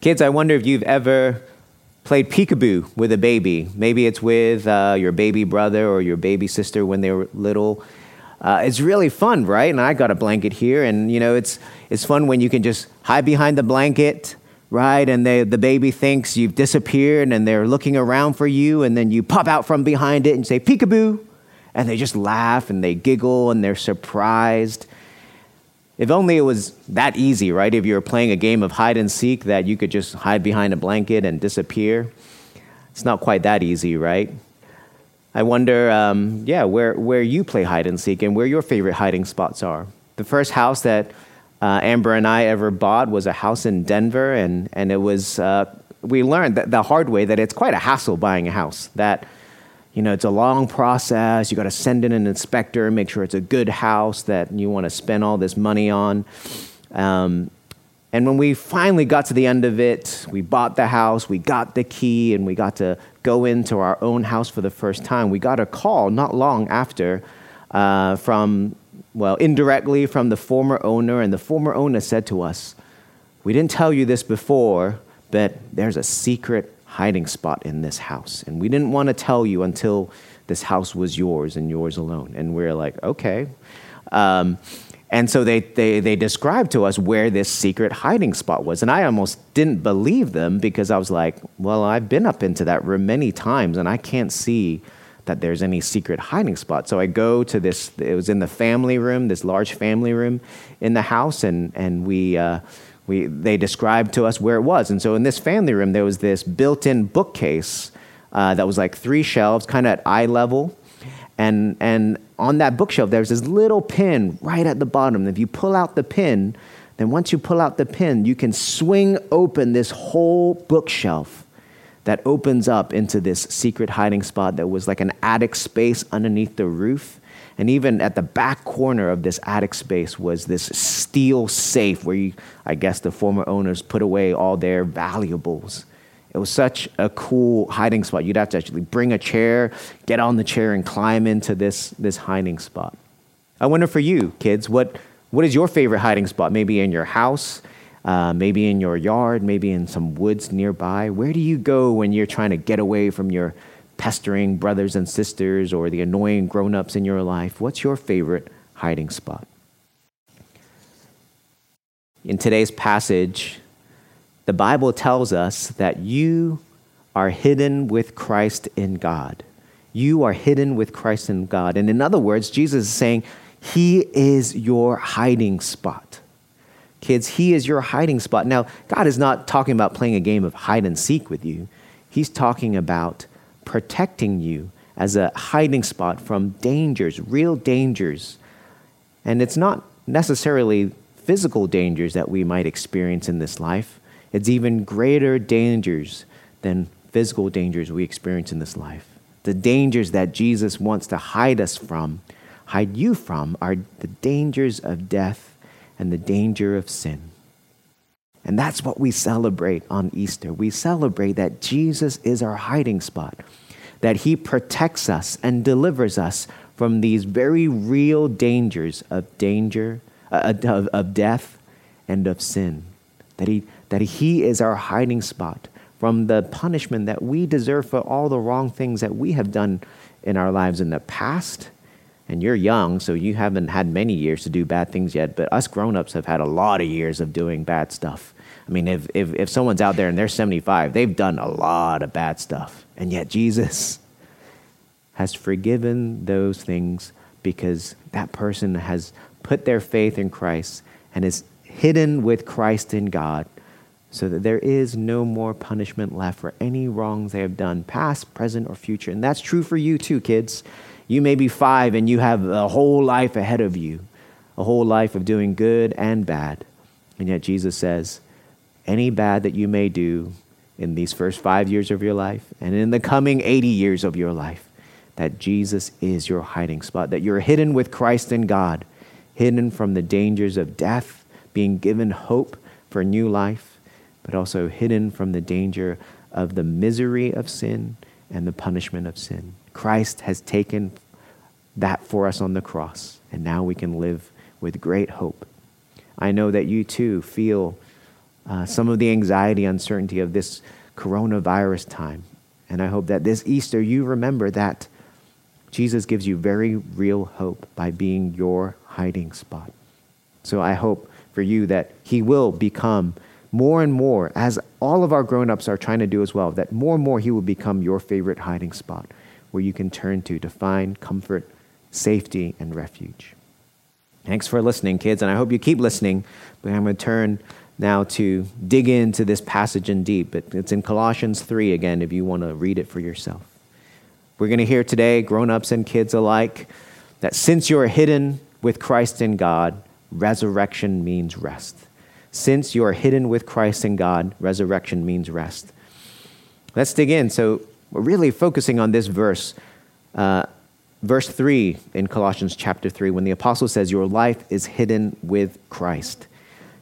Kids, I wonder if you've ever played peekaboo with a baby. Maybe it's with uh, your baby brother or your baby sister when they were little. Uh, it's really fun, right? And I got a blanket here, and you know, it's it's fun when you can just hide behind the blanket, right? And they, the baby thinks you've disappeared, and they're looking around for you, and then you pop out from behind it and say peekaboo, and they just laugh and they giggle and they're surprised. If only it was that easy, right? If you were playing a game of hide and seek, that you could just hide behind a blanket and disappear. It's not quite that easy, right? I wonder, um, yeah, where, where you play hide and seek and where your favorite hiding spots are. The first house that uh, Amber and I ever bought was a house in Denver, and, and it was, uh, we learned that the hard way that it's quite a hassle buying a house. That you know, it's a long process. You got to send in an inspector, make sure it's a good house that you want to spend all this money on. Um, and when we finally got to the end of it, we bought the house, we got the key, and we got to go into our own house for the first time. We got a call not long after uh, from, well, indirectly from the former owner, and the former owner said to us, We didn't tell you this before, but there's a secret hiding spot in this house. And we didn't want to tell you until this house was yours and yours alone. And we're like, okay. Um, and so they, they, they described to us where this secret hiding spot was. And I almost didn't believe them because I was like, well, I've been up into that room many times and I can't see that there's any secret hiding spot. So I go to this, it was in the family room, this large family room in the house, and, and we, uh, we, they described to us where it was. And so in this family room, there was this built in bookcase uh, that was like three shelves, kind of at eye level. And, and on that bookshelf, there's this little pin right at the bottom. If you pull out the pin, then once you pull out the pin, you can swing open this whole bookshelf that opens up into this secret hiding spot that was like an attic space underneath the roof. And even at the back corner of this attic space was this steel safe where you, I guess the former owners put away all their valuables. It was such a cool hiding spot. You'd have to actually bring a chair, get on the chair, and climb into this, this hiding spot. I wonder for you, kids, what, what is your favorite hiding spot? Maybe in your house, uh, maybe in your yard, maybe in some woods nearby. Where do you go when you're trying to get away from your pestering brothers and sisters or the annoying grown ups in your life, what's your favorite hiding spot? In today's passage, the Bible tells us that you are hidden with Christ in God. You are hidden with Christ in God. And in other words, Jesus is saying, He is your hiding spot. Kids, He is your hiding spot. Now, God is not talking about playing a game of hide and seek with you, He's talking about protecting you as a hiding spot from dangers, real dangers. And it's not necessarily physical dangers that we might experience in this life, it's even greater dangers than physical dangers we experience in this life. The dangers that Jesus wants to hide us from, hide you from, are the dangers of death and the danger of sin. And that's what we celebrate on Easter. We celebrate that Jesus is our hiding spot, that he protects us and delivers us from these very real dangers of danger, uh, of, of death, and of sin. That he, that he is our hiding spot from the punishment that we deserve for all the wrong things that we have done in our lives in the past. And you're young, so you haven't had many years to do bad things yet, but us grown ups have had a lot of years of doing bad stuff. I mean, if, if, if someone's out there and they're 75, they've done a lot of bad stuff. And yet Jesus has forgiven those things because that person has put their faith in Christ and is hidden with Christ in God so that there is no more punishment left for any wrongs they have done, past, present, or future. And that's true for you too, kids. You may be five and you have a whole life ahead of you, a whole life of doing good and bad. And yet Jesus says, any bad that you may do in these first five years of your life and in the coming 80 years of your life, that Jesus is your hiding spot, that you're hidden with Christ in God, hidden from the dangers of death, being given hope for new life, but also hidden from the danger of the misery of sin and the punishment of sin. Christ has taken that for us on the cross, and now we can live with great hope. I know that you too feel uh, some of the anxiety, uncertainty of this coronavirus time. And I hope that this Easter you remember that Jesus gives you very real hope by being your hiding spot. So I hope for you that He will become more and more, as all of our grown ups are trying to do as well, that more and more He will become your favorite hiding spot where you can turn to to find comfort, safety, and refuge. Thanks for listening, kids, and I hope you keep listening. But I'm going to turn now to dig into this passage in deep. It's in Colossians 3 again, if you want to read it for yourself. We're going to hear today, grown ups and kids alike, that since you are hidden with Christ in God, resurrection means rest. Since you are hidden with Christ in God, resurrection means rest. Let's dig in. So, we're really focusing on this verse, uh, verse 3 in Colossians chapter 3, when the apostle says, Your life is hidden with Christ.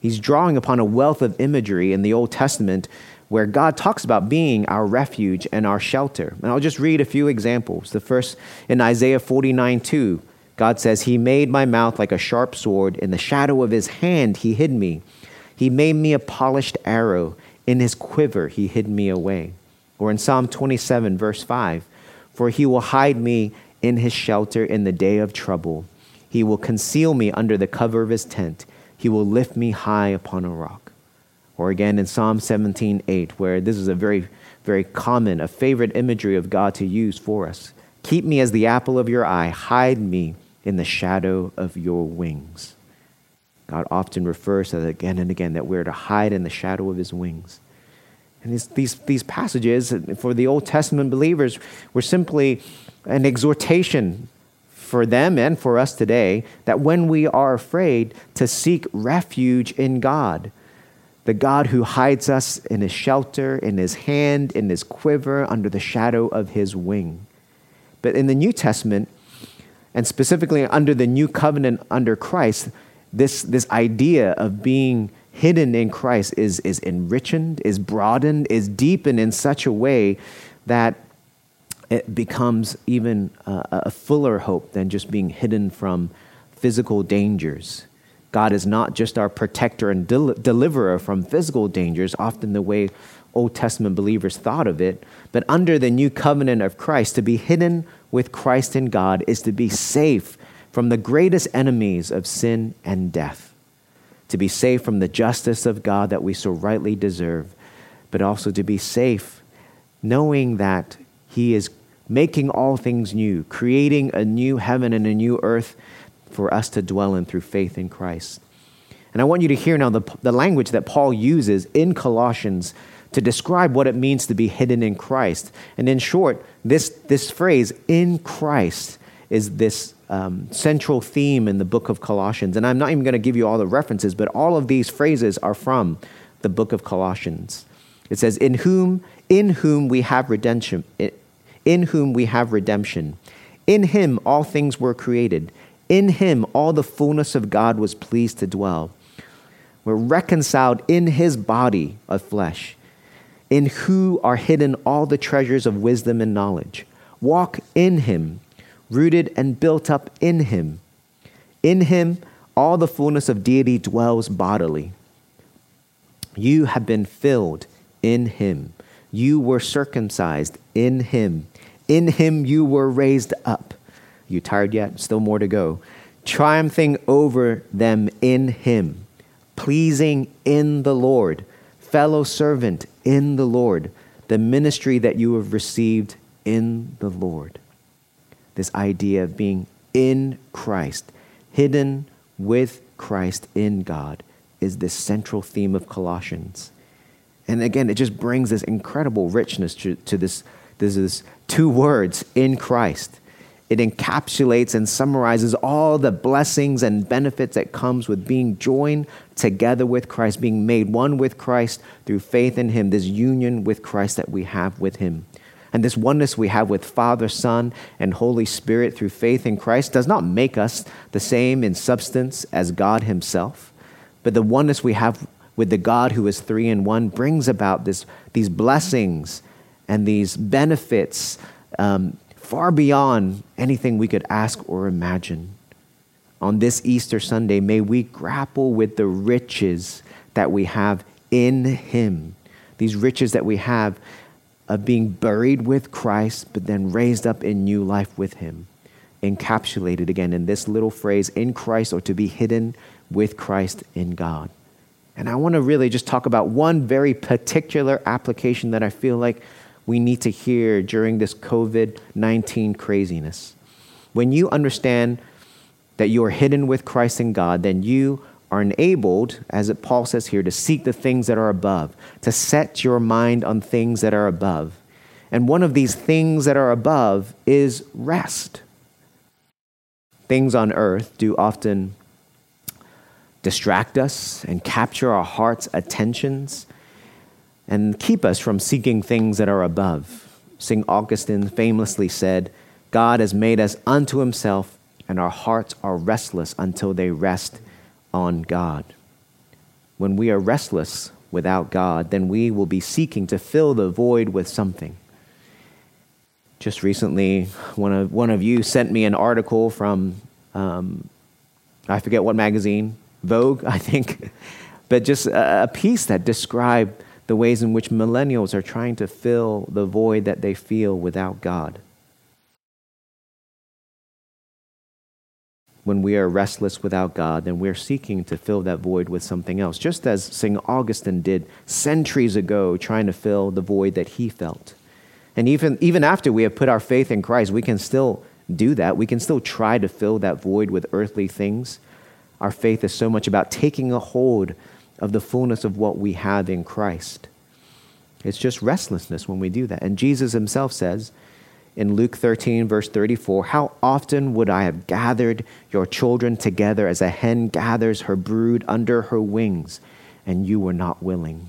He's drawing upon a wealth of imagery in the Old Testament where God talks about being our refuge and our shelter. And I'll just read a few examples. The first in Isaiah 49 2, God says, He made my mouth like a sharp sword. In the shadow of His hand, He hid me. He made me a polished arrow. In His quiver, He hid me away. Or in Psalm 27, verse 5, For he will hide me in his shelter in the day of trouble. He will conceal me under the cover of his tent. He will lift me high upon a rock. Or again in Psalm 17, 8, where this is a very, very common, a favorite imagery of God to use for us. Keep me as the apple of your eye, hide me in the shadow of your wings. God often refers to that again and again that we're to hide in the shadow of his wings. And these, these, passages for the Old Testament believers were simply an exhortation for them and for us today that when we are afraid, to seek refuge in God, the God who hides us in his shelter, in his hand, in his quiver, under the shadow of his wing. But in the New Testament, and specifically under the new covenant under Christ, this, this idea of being hidden in Christ is, is enriched, is broadened, is deepened in such a way that it becomes even a fuller hope than just being hidden from physical dangers. God is not just our protector and del- deliverer from physical dangers, often the way Old Testament believers thought of it, but under the new covenant of Christ, to be hidden with Christ in God is to be safe from the greatest enemies of sin and death to be safe from the justice of God that we so rightly deserve, but also to be safe knowing that He is making all things new, creating a new heaven and a new earth for us to dwell in through faith in Christ. And I want you to hear now the, the language that Paul uses in Colossians to describe what it means to be hidden in Christ. And in short, this, this phrase, in Christ, is this um, central theme in the book of Colossians. And I'm not even going to give you all the references, but all of these phrases are from the book of Colossians. It says, "In whom, in whom we have redemption, in whom we have redemption. In him all things were created. In him all the fullness of God was pleased to dwell. We're reconciled in his body of flesh, in who are hidden all the treasures of wisdom and knowledge. Walk in him." Rooted and built up in him. In him, all the fullness of deity dwells bodily. You have been filled in him. You were circumcised in him. In him you were raised up. You tired yet? Still more to go. Triumphing over them in him, pleasing in the Lord, fellow servant in the Lord, the ministry that you have received in the Lord this idea of being in Christ, hidden with Christ in God, is this central theme of Colossians. And again, it just brings this incredible richness to, to this, this is two words, in Christ. It encapsulates and summarizes all the blessings and benefits that comes with being joined together with Christ, being made one with Christ through faith in Him, this union with Christ that we have with Him. And this oneness we have with Father, Son, and Holy Spirit through faith in Christ does not make us the same in substance as God Himself, but the oneness we have with the God who is three in one brings about this, these blessings and these benefits um, far beyond anything we could ask or imagine. On this Easter Sunday, may we grapple with the riches that we have in Him. These riches that we have of being buried with Christ, but then raised up in new life with Him. Encapsulated again in this little phrase, in Christ, or to be hidden with Christ in God. And I want to really just talk about one very particular application that I feel like we need to hear during this COVID 19 craziness. When you understand that you are hidden with Christ in God, then you are enabled, as Paul says here, to seek the things that are above, to set your mind on things that are above. And one of these things that are above is rest. Things on earth do often distract us and capture our heart's attentions and keep us from seeking things that are above. St. Augustine famously said, God has made us unto himself, and our hearts are restless until they rest on God. When we are restless without God, then we will be seeking to fill the void with something. Just recently, one of, one of you sent me an article from, um, I forget what magazine, Vogue, I think, but just a, a piece that described the ways in which millennials are trying to fill the void that they feel without God. When we are restless without God, then we're seeking to fill that void with something else, just as St. Augustine did centuries ago, trying to fill the void that he felt. And even, even after we have put our faith in Christ, we can still do that. We can still try to fill that void with earthly things. Our faith is so much about taking a hold of the fullness of what we have in Christ. It's just restlessness when we do that. And Jesus himself says in Luke 13, verse 34, How often would I have gathered your children together as a hen gathers her brood under her wings, and you were not willing?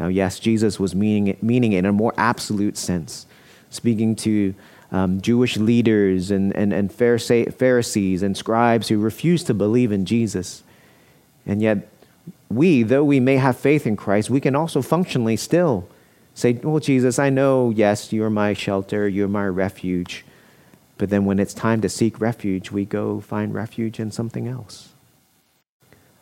Now, yes, Jesus was meaning it, meaning it in a more absolute sense, speaking to um, Jewish leaders and, and, and Pharisees and scribes who refused to believe in Jesus. And yet, we, though we may have faith in Christ, we can also functionally still say, Well, Jesus, I know, yes, you're my shelter, you're my refuge. But then when it's time to seek refuge, we go find refuge in something else.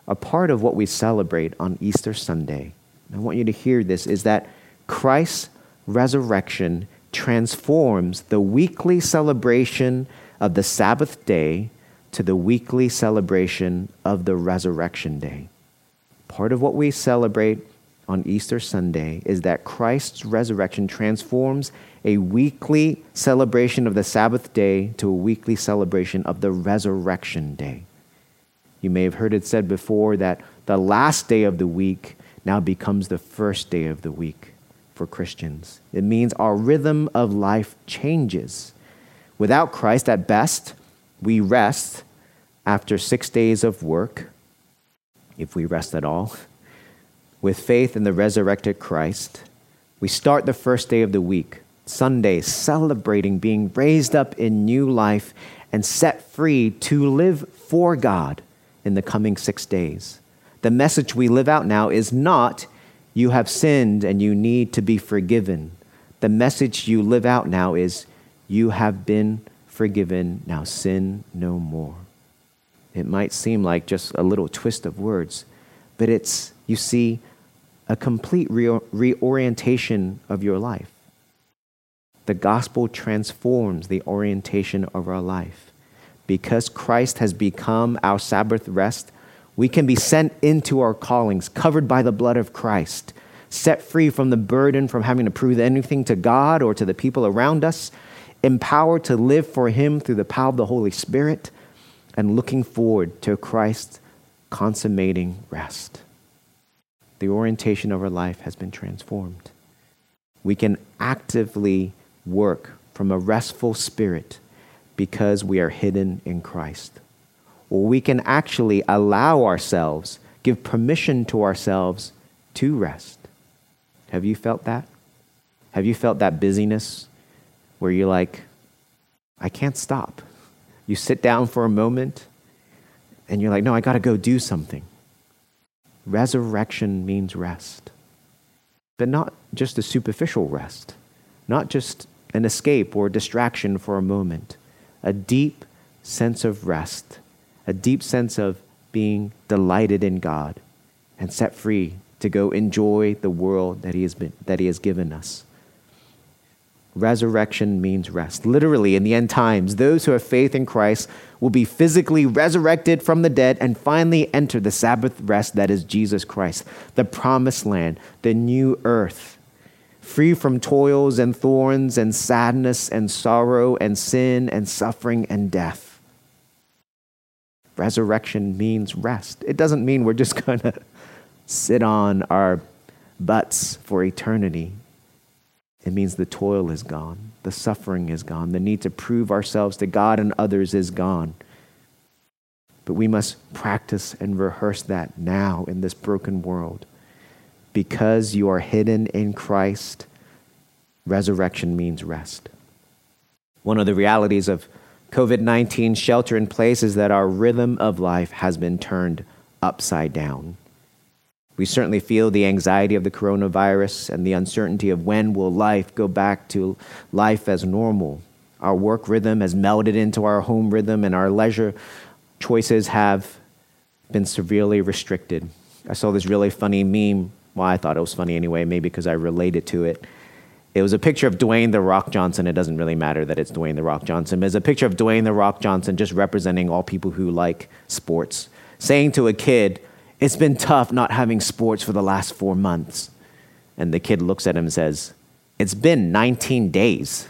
A part of what we celebrate on Easter Sunday, I want you to hear this, is that Christ's resurrection transforms the weekly celebration of the Sabbath day to the weekly celebration of the resurrection day part of what we celebrate on Easter Sunday is that Christ's resurrection transforms a weekly celebration of the Sabbath day to a weekly celebration of the resurrection day. You may have heard it said before that the last day of the week now becomes the first day of the week for Christians. It means our rhythm of life changes. Without Christ, at best, we rest after six days of work if we rest at all. With faith in the resurrected Christ, we start the first day of the week, Sunday, celebrating being raised up in new life and set free to live for God in the coming six days. The message we live out now is not, you have sinned and you need to be forgiven. The message you live out now is, you have been forgiven, now sin no more. It might seem like just a little twist of words, but it's, you see, a complete re- reorientation of your life. The gospel transforms the orientation of our life. Because Christ has become our Sabbath rest, we can be sent into our callings, covered by the blood of Christ, set free from the burden from having to prove anything to God or to the people around us, empowered to live for Him through the power of the Holy Spirit and looking forward to Christ's consummating rest. The orientation of our life has been transformed. We can actively work from a restful spirit because we are hidden in Christ. Or we can actually allow ourselves, give permission to ourselves to rest. Have you felt that? Have you felt that busyness where you're like, I can't stop? You sit down for a moment and you're like, no, I got to go do something. Resurrection means rest, but not just a superficial rest, not just an escape or distraction for a moment, a deep sense of rest, a deep sense of being delighted in God and set free to go enjoy the world that he has, been, that he has given us. Resurrection means rest. Literally, in the end times, those who have faith in Christ will be physically resurrected from the dead and finally enter the Sabbath rest that is Jesus Christ, the promised land, the new earth, free from toils and thorns and sadness and sorrow and sin and suffering and death. Resurrection means rest. It doesn't mean we're just going to sit on our butts for eternity. It means the toil is gone, the suffering is gone, the need to prove ourselves to God and others is gone. But we must practice and rehearse that now in this broken world. Because you are hidden in Christ, resurrection means rest. One of the realities of COVID 19 shelter in place is that our rhythm of life has been turned upside down. We certainly feel the anxiety of the coronavirus and the uncertainty of when will life go back to life as normal. Our work rhythm has melded into our home rhythm, and our leisure choices have been severely restricted. I saw this really funny meme. Well, I thought it was funny anyway, maybe because I related to it. It was a picture of Dwayne the Rock Johnson. It doesn't really matter that it's Dwayne the Rock Johnson. It's a picture of Dwayne the Rock Johnson just representing all people who like sports, saying to a kid, it's been tough not having sports for the last four months. And the kid looks at him and says, It's been 19 days.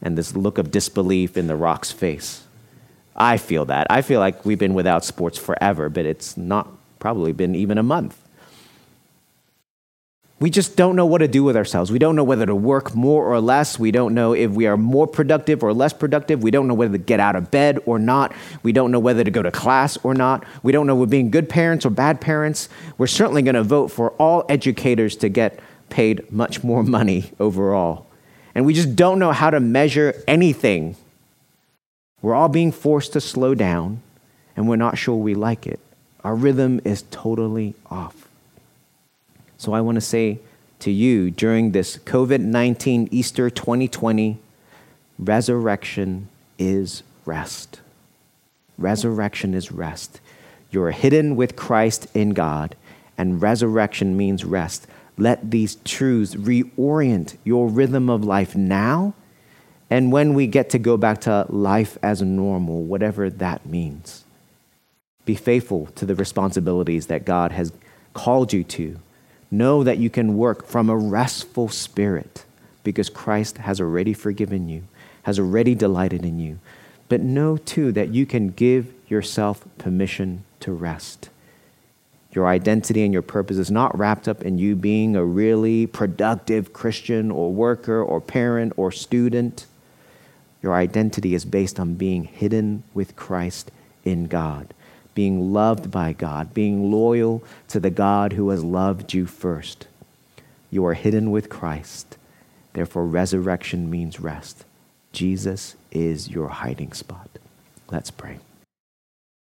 And this look of disbelief in the rock's face. I feel that. I feel like we've been without sports forever, but it's not probably been even a month we just don't know what to do with ourselves. We don't know whether to work more or less. We don't know if we are more productive or less productive. We don't know whether to get out of bed or not. We don't know whether to go to class or not. We don't know we're being good parents or bad parents. We're certainly going to vote for all educators to get paid much more money overall. And we just don't know how to measure anything. We're all being forced to slow down, and we're not sure we like it. Our rhythm is totally off. So I want to say to you during this COVID 19 Easter 2020, resurrection is rest. Resurrection is rest. You're hidden with Christ in God, and resurrection means rest. Let these truths reorient your rhythm of life now and when we get to go back to life as normal, whatever that means. Be faithful to the responsibilities that God has called you to Know that you can work from a restful spirit because Christ has already forgiven you, has already delighted in you. But know too that you can give yourself permission to rest. Your identity and your purpose is not wrapped up in you being a really productive Christian or worker or parent or student. Your identity is based on being hidden with Christ in God being loved by God, being loyal to the God who has loved you first. You are hidden with Christ. Therefore, resurrection means rest. Jesus is your hiding spot. Let's pray.